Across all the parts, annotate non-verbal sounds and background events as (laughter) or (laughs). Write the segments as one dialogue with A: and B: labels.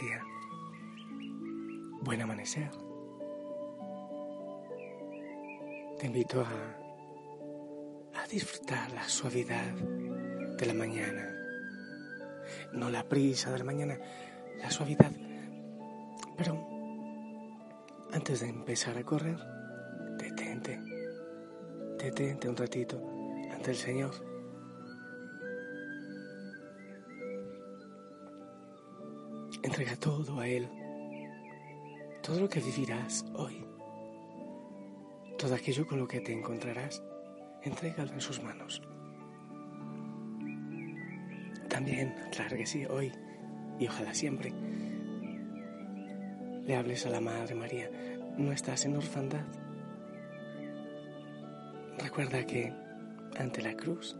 A: Buen día. Buen amanecer. Te invito a, a disfrutar la suavidad de la mañana. No la prisa de la mañana, la suavidad. Pero antes de empezar a correr, detente. Detente un ratito ante el Señor. Entrega todo a Él, todo lo que vivirás hoy, todo aquello con lo que te encontrarás, entrégalo en sus manos. También, claro sí, hoy y ojalá siempre, le hables a la Madre María, no estás en orfandad. Recuerda que ante la cruz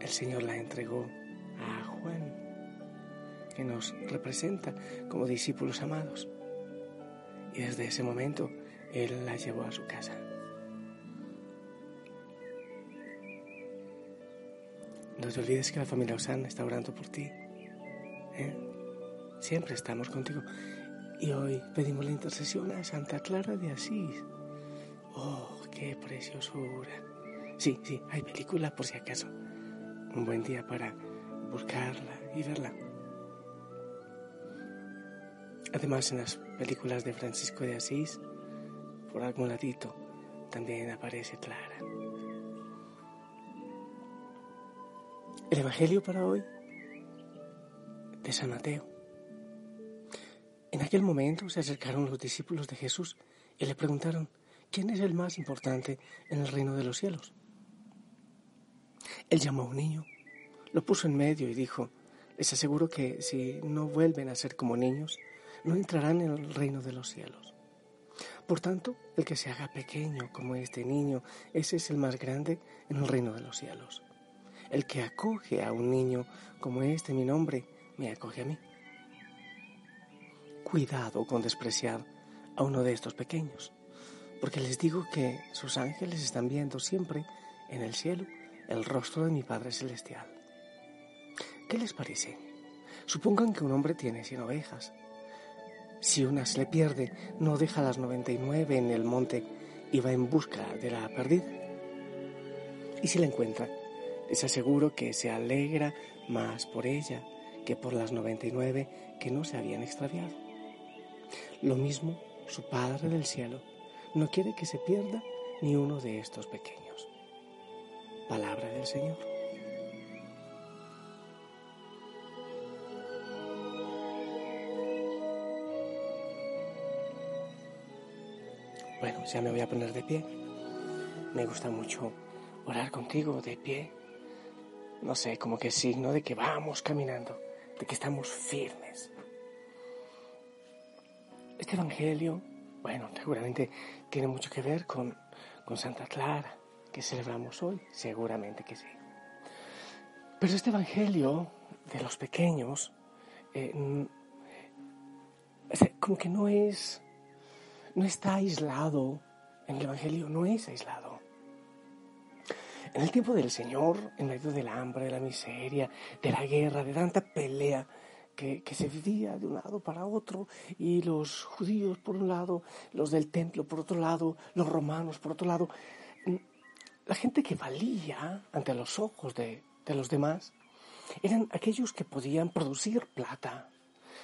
A: el Señor la entregó a Juan que nos representa como discípulos amados. Y desde ese momento Él la llevó a su casa. No te olvides que la familia Osana está orando por ti. ¿eh? Siempre estamos contigo. Y hoy pedimos la intercesión a Santa Clara de Asís. ¡Oh, qué preciosura! Sí, sí, hay película por si acaso. Un buen día para buscarla y verla. Además, en las películas de Francisco de Asís, por algún ladito, también aparece Clara. El Evangelio para hoy de San Mateo. En aquel momento se acercaron los discípulos de Jesús y le preguntaron, ¿quién es el más importante en el reino de los cielos? Él llamó a un niño, lo puso en medio y dijo, les aseguro que si no vuelven a ser como niños, no entrarán en el reino de los cielos. Por tanto, el que se haga pequeño como este niño, ese es el más grande en el reino de los cielos. El que acoge a un niño como este, mi nombre, me acoge a mí. Cuidado con despreciar a uno de estos pequeños, porque les digo que sus ángeles están viendo siempre en el cielo el rostro de mi Padre Celestial. ¿Qué les parece? Supongan que un hombre tiene cien ovejas si una se le pierde, no deja las 99 en el monte y va en busca de la perdida. Y si la encuentra, les aseguro que se alegra más por ella que por las 99 que no se habían extraviado. Lo mismo su Padre del cielo no quiere que se pierda ni uno de estos pequeños. Palabra del Señor. Ya me voy a poner de pie. Me gusta mucho orar contigo de pie. No sé, como que signo de que vamos caminando, de que estamos firmes. Este Evangelio, bueno, seguramente tiene mucho que ver con, con Santa Clara, que celebramos hoy, seguramente que sí. Pero este Evangelio de los pequeños, eh, como que no es no está aislado en el Evangelio, no es aislado. En el tiempo del Señor, en medio del hambre, de la miseria, de la guerra, de tanta pelea que, que, se vivía de un lado para otro, y los judíos por un lado, los del templo por otro lado, los romanos por otro lado, la gente que valía ante los ojos de, de los demás eran aquellos que podían producir plata,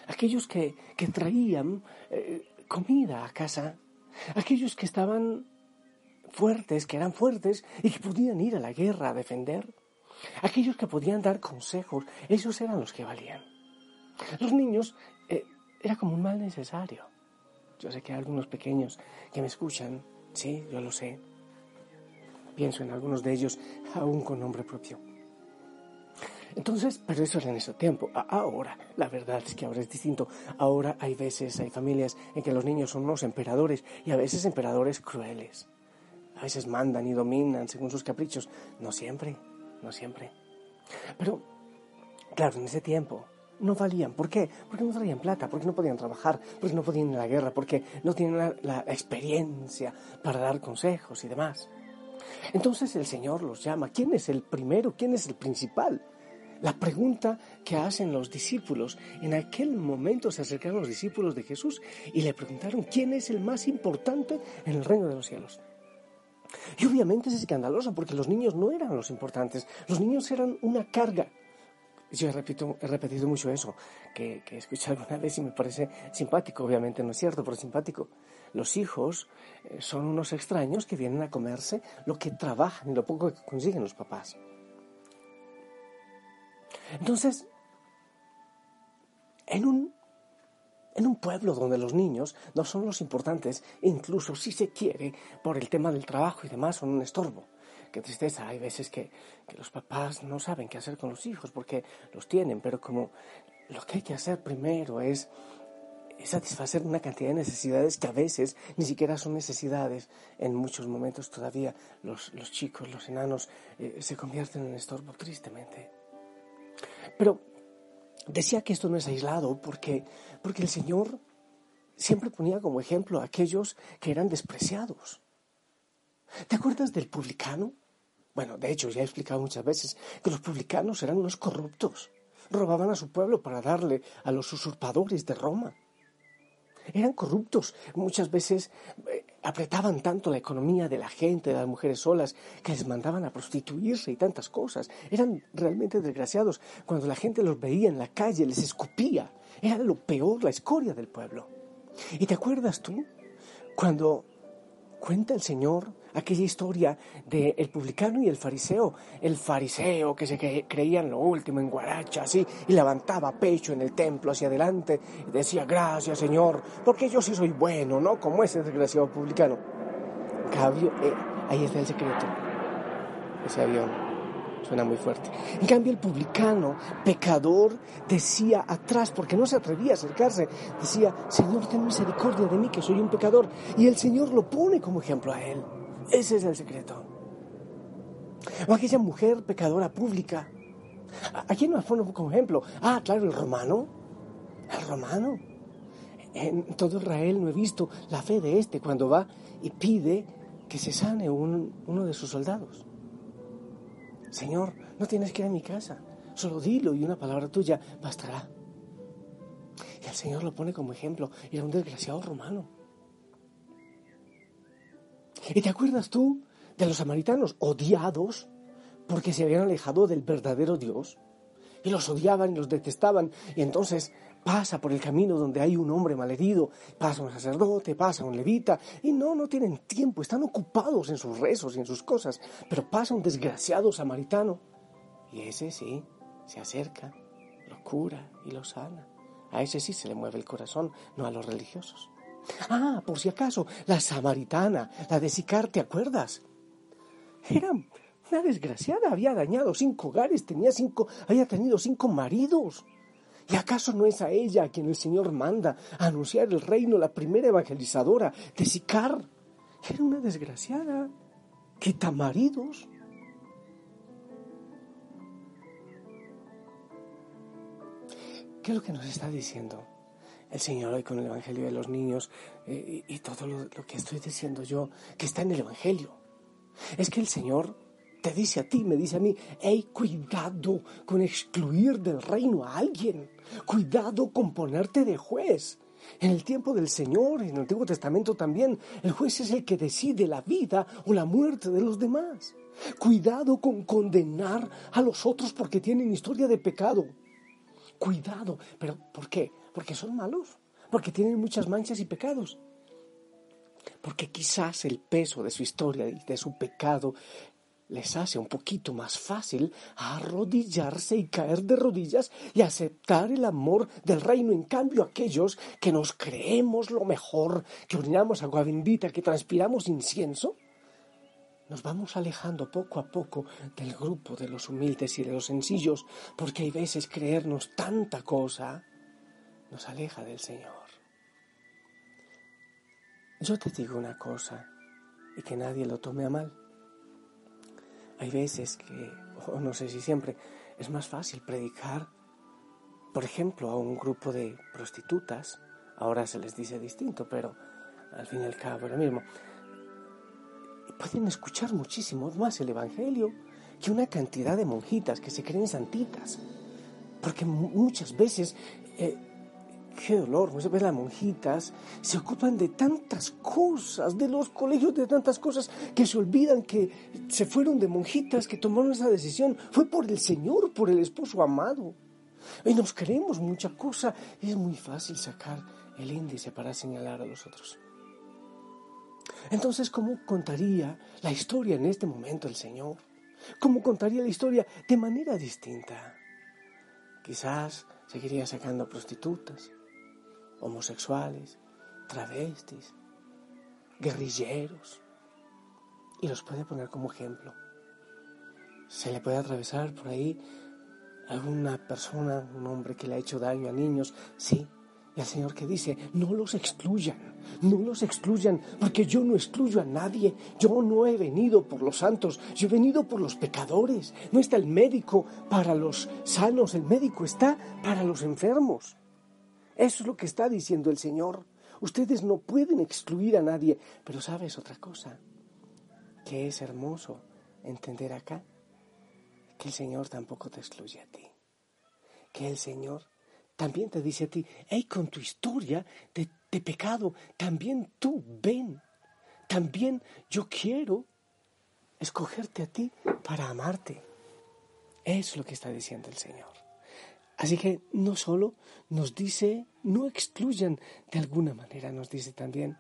A: aquellos que, que traían eh, comida a casa, aquellos que estaban fuertes, que eran fuertes y que podían ir a la guerra a defender, aquellos que podían dar consejos, esos eran los que valían. Los niños eh, era como un mal necesario. Yo sé que hay algunos pequeños que me escuchan, sí, yo lo sé. Pienso en algunos de ellos aún con nombre propio. Entonces, pero eso era en ese tiempo. Ahora, la verdad es que ahora es distinto. Ahora hay veces, hay familias en que los niños son unos emperadores y a veces emperadores crueles. A veces mandan y dominan según sus caprichos. No siempre, no siempre. Pero, claro, en ese tiempo no valían. ¿Por qué? Porque no traían plata, porque no podían trabajar, porque no podían ir a la guerra, porque no tienen la, la experiencia para dar consejos y demás. Entonces el Señor los llama. ¿Quién es el primero? ¿Quién es el principal? La pregunta que hacen los discípulos. En aquel momento se acercaron los discípulos de Jesús y le preguntaron quién es el más importante en el reino de los cielos. Y obviamente es escandaloso porque los niños no eran los importantes, los niños eran una carga. Yo repito, he repetido mucho eso, que, que he escuchado alguna vez y me parece simpático, obviamente no es cierto, pero simpático. Los hijos eh, son unos extraños que vienen a comerse lo que trabajan y lo poco que consiguen los papás. Entonces, en un, en un pueblo donde los niños no son los importantes, incluso si se quiere, por el tema del trabajo y demás, son un estorbo. Qué tristeza, hay veces que, que los papás no saben qué hacer con los hijos porque los tienen, pero como lo que hay que hacer primero es satisfacer una cantidad de necesidades que a veces ni siquiera son necesidades. En muchos momentos todavía los, los chicos, los enanos, eh, se convierten en estorbo tristemente. Pero decía que esto no es aislado porque, porque el Señor siempre ponía como ejemplo a aquellos que eran despreciados. ¿Te acuerdas del publicano? Bueno, de hecho, ya he explicado muchas veces que los publicanos eran unos corruptos. Robaban a su pueblo para darle a los usurpadores de Roma. Eran corruptos. Muchas veces eh, apretaban tanto la economía de la gente, de las mujeres solas, que les mandaban a prostituirse y tantas cosas. Eran realmente desgraciados. Cuando la gente los veía en la calle, les escupía. Era lo peor, la escoria del pueblo. ¿Y te acuerdas tú? Cuando cuenta el Señor aquella historia del el publicano y el fariseo. El fariseo que se creía en lo último, en guaracha, así, y levantaba pecho en el templo hacia adelante y decía, gracias Señor, porque yo sí soy bueno, ¿no? Como ese desgraciado publicano. Cambio, eh, ahí está el secreto. Ese avión suena muy fuerte. En cambio, el publicano, pecador, decía atrás, porque no se atrevía a acercarse, decía, Señor, ten misericordia de mí, que soy un pecador. Y el Señor lo pone como ejemplo a él. Ese es el secreto. O aquella mujer pecadora pública. ¿A quién nos pone como ejemplo? Ah, claro, el romano. El romano. En todo Israel no he visto la fe de este cuando va y pide que se sane uno de sus soldados. Señor, no tienes que ir a mi casa, solo dilo y una palabra tuya bastará. Y el Señor lo pone como ejemplo, era un desgraciado romano. ¿Y te acuerdas tú de los samaritanos odiados porque se habían alejado del verdadero Dios? Y los odiaban y los detestaban. Y entonces pasa por el camino donde hay un hombre malherido, pasa un sacerdote, pasa un levita, y no, no tienen tiempo, están ocupados en sus rezos y en sus cosas. Pero pasa un desgraciado samaritano. Y ese sí, se acerca, lo cura y lo sana. A ese sí se le mueve el corazón, no a los religiosos. Ah, por si acaso, la samaritana, la de Sicar, ¿te acuerdas? Era una desgraciada, había dañado cinco hogares, tenía cinco, había tenido cinco maridos. ¿Y acaso no es a ella a quien el Señor manda a anunciar el reino, la primera evangelizadora de Sicar? Era una desgraciada, quita maridos. ¿Qué es lo que nos está diciendo? el Señor hoy con el Evangelio de los niños eh, y, todo lo que estoy diciendo yo, que está en el Evangelio. Es que el Señor dice a ti, me dice a mí, hey, cuidado con excluir del reino a alguien, cuidado con ponerte de juez. En el tiempo del Señor, en el Antiguo Testamento también, el juez es el que decide la vida o la muerte de los demás. Cuidado con condenar a los otros porque tienen historia de pecado. Cuidado, pero ¿por qué? Porque son malos, porque tienen muchas manchas y pecados. Porque quizás el peso de su historia y de su pecado les hace un poquito más fácil arrodillarse y caer de rodillas y aceptar el amor del reino. En cambio, aquellos que nos creemos lo mejor, que orinamos agua bendita, que transpiramos incienso, nos vamos alejando poco a poco del grupo de los humildes y de los sencillos, porque hay veces creernos tanta cosa nos aleja del Señor. Yo te digo una cosa y que nadie lo tome a mal. Hay veces que, o no sé si siempre, es más fácil predicar, por ejemplo, a un grupo de prostitutas, ahora se les dice distinto, pero al fin y al cabo lo mismo. Pueden escuchar muchísimo más el Evangelio que una cantidad de monjitas que se creen santitas Porque muchas veces, eh, qué dolor, muchas veces las monjitas se ocupan de tantas cosas, de los colegios, de tantas cosas, que se olvidan que se fueron de monjitas, que tomaron esa decisión. Fue por el Señor, por el esposo amado. Y nos queremos mucha cosa. Es muy fácil sacar el índice para señalar a los otros. Entonces, ¿cómo contaría la historia en este momento el Señor? ¿Cómo contaría la historia de manera distinta? Quizás seguiría sacando prostitutas, homosexuales, travestis, guerrilleros, y los puede poner como ejemplo. Se le puede atravesar por ahí alguna persona, un hombre que le ha hecho daño a niños, sí, y al Señor que dice, no los excluyan, no los excluyan, porque yo no excluyo a nadie, yo no he venido por los santos, yo he venido por los pecadores. No está el médico para los sanos, el médico está para los enfermos. Eso es lo que está diciendo el Señor. Ustedes no pueden excluir a nadie, pero sabes otra cosa, que es hermoso entender acá, que el Señor tampoco te excluye a ti, que el Señor también te dice a ti, hey, con tu historia de, pecado, también tú ven, también yo quiero escogerte a ti para amarte. Es lo que está diciendo el Señor. Así que no solo nos dice, no excluyan de alguna manera, nos dice también,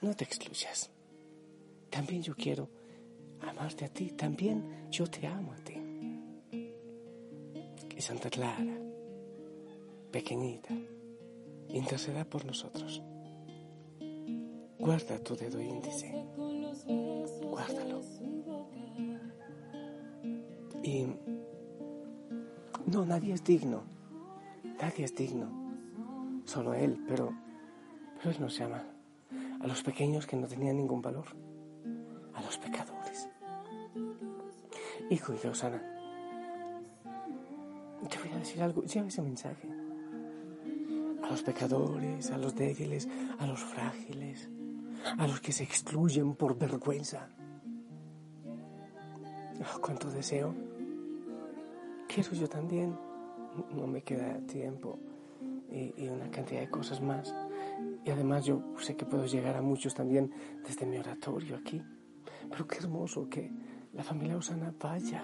A: no te excluyas. También yo quiero amarte a ti, también yo te amo a ti. Y Santa Clara, pequeñita, interceda por nosotros. Guarda tu dedo índice. Guárdalo. Y no, nadie es digno. Nadie es digno. Solo Él, pero, pero Él nos llama. A los pequeños que no tenían ningún valor. A los pecadores. Hijo de Osana, te voy a decir algo. Lleva ese mensaje a los pecadores, a los débiles, a los frágiles, a los que se excluyen por vergüenza. Oh, cuánto deseo. Quiero yo también. No me queda tiempo y, y, una cantidad de cosas más. Y además yo sé que puedo llegar a muchos también desde mi oratorio aquí. Pero qué hermoso que la familia Osana vaya.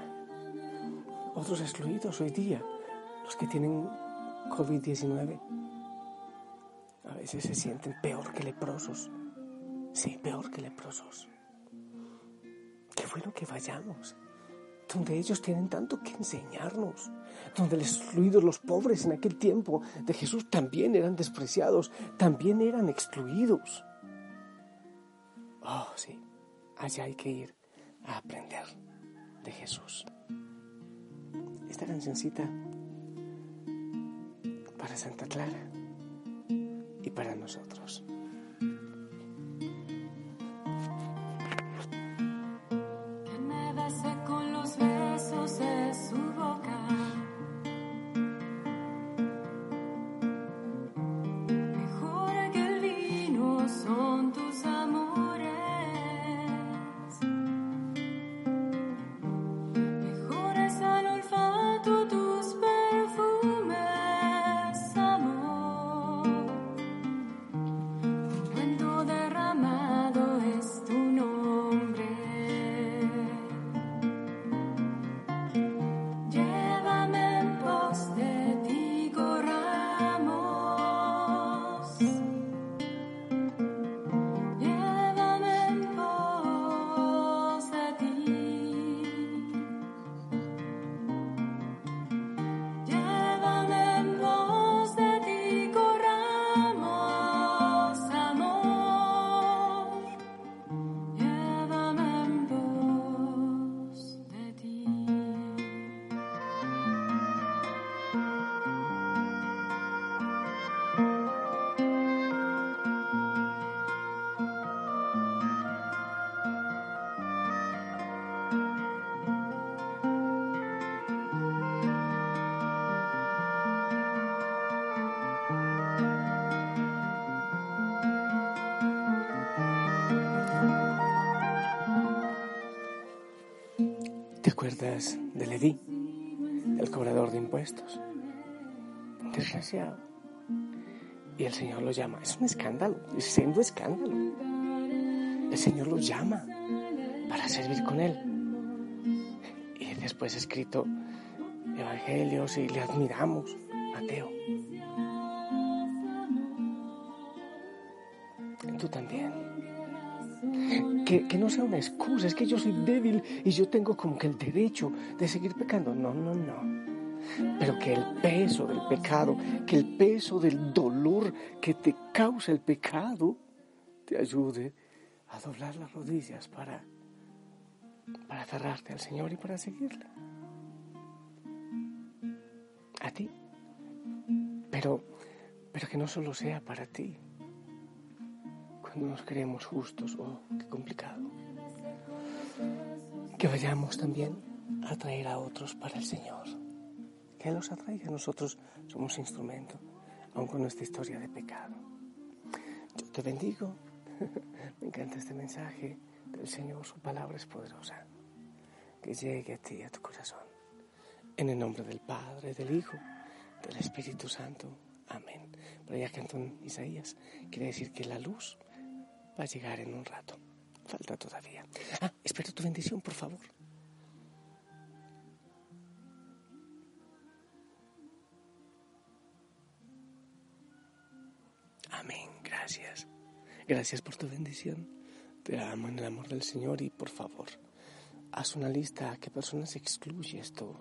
A: Otros excluidos hoy día, los que tienen COVID-19 veces se sienten peor que leprosos. Sí, peor que leprosos. Qué bueno que vayamos, donde ellos tienen tanto que enseñarnos, donde los excluidos, los pobres en aquel tiempo de Jesús también eran despreciados, también eran excluidos. Oh, sí, allá hay que ir a aprender de Jesús. Esta cancioncita para Santa Clara y para nosotros. De Leví, el cobrador de impuestos, desgraciado. Y el Señor lo llama. Es un escándalo, es siendo escándalo. El Señor lo llama para servir con Él. Y después escrito evangelios y le admiramos, Mateo. Tú también. Que, no sea una excusa, es que yo soy débil y yo tengo como que el derecho de seguir pecando. No, no, no. Pero que el peso del pecado, que el peso del dolor que te causa el pecado, te ayude a doblar las rodillas para, para cerrarte al Señor y para seguirle. A ti. Pero, pero que no solo sea para ti. Cuando nos creemos justos, oh, qué complicado. Que vayamos también a traer a otros para el Señor. Que los atraiga. Nosotros somos instrumento, aun con nuestra historia de pecado. Yo te bendigo. (laughs) Me encanta este mensaje del Señor. Su palabra es poderosa. Que llegue a ti, a tu corazón. En el nombre del Padre, del Hijo, del Espíritu Santo. Amén. Pero ya cantó Isaías. Quiere decir que la luz va a llegar en un rato. Falta todavía. Ah, espero tu bendición, por favor. Amén. Gracias. Gracias por tu bendición. Te amo en el amor del Señor y por favor, haz una lista a qué personas excluyes tú.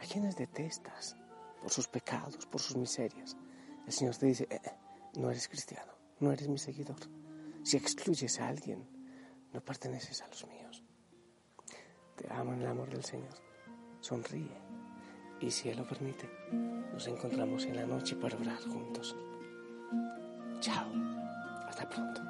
A: A quienes detestas por sus pecados, por sus miserias. El Señor te dice, eh, eh, no eres cristiano, no eres mi seguidor. Si excluyes a alguien, no perteneces a los míos. Te amo en el amor del Señor. Sonríe. Y si Él lo permite, nos encontramos en la noche para orar juntos. Chao. Hasta pronto.